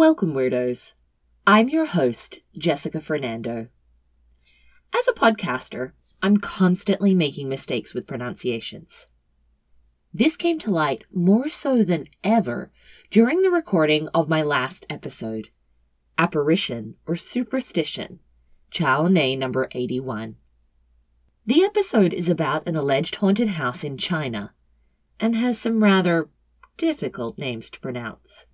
Welcome, Weirdos. I'm your host, Jessica Fernando. As a podcaster, I'm constantly making mistakes with pronunciations. This came to light more so than ever during the recording of my last episode Apparition or Superstition, Chaonei number 81. The episode is about an alleged haunted house in China and has some rather difficult names to pronounce.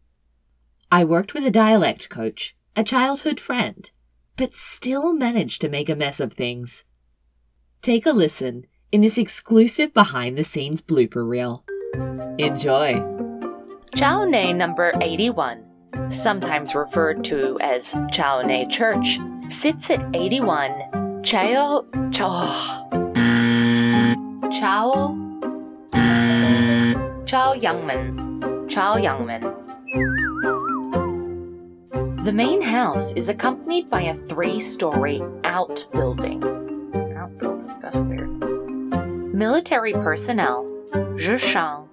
I worked with a dialect coach, a childhood friend, but still managed to make a mess of things. Take a listen in this exclusive behind the scenes blooper reel. Enjoy! Chaonei number 81, sometimes referred to as Chaonei Church, sits at 81 Chao Chao Chao Chao Yangmen Chao Yangmen. The main house is accompanied by a three-story outbuilding. Outbuilding, that's weird. Military personnel, 日上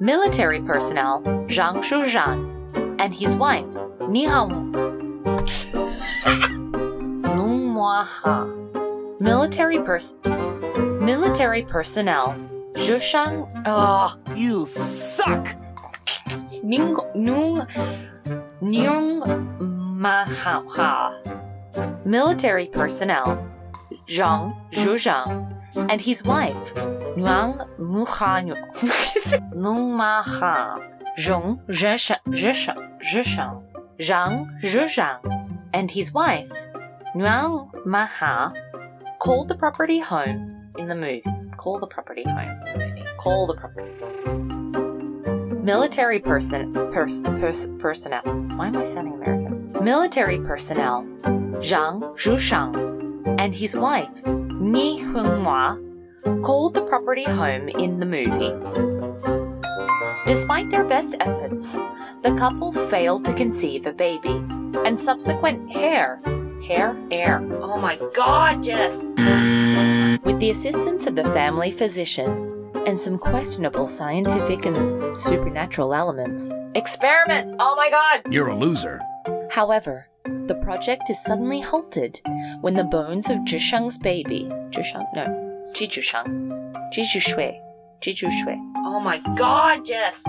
Military personnel Zhang Shuzhan and his wife Ni Hao Nung Military pers Military personnel Zhu Shang oh You suck! Ning Nung Nyung Ma Ha Ha. Military personnel Zhang Zhuzhang and his wife Nuang Muha Nung Ma Ha. Zhong Zheshang Zheshang Zhang Zhuzhang and his wife Nuang Ma Ha called the property home in the movie. Call the property home. Call the property. Military person pers, pers, personnel. Why am I sounding American? Military personnel Zhang Zhushang and his wife Ni Hunghua called the property home in the movie. Despite their best efforts, the couple failed to conceive a baby, and subsequent hair, hair, air. Oh my god, Jess! With the assistance of the family physician and some questionable scientific and supernatural elements. Experiments! Oh my god! You're a loser. However, the project is suddenly halted when the bones of Zhishang's baby, Zhishang, no, Jijushang, Jijushui, Jijushui. Oh my god, Jess!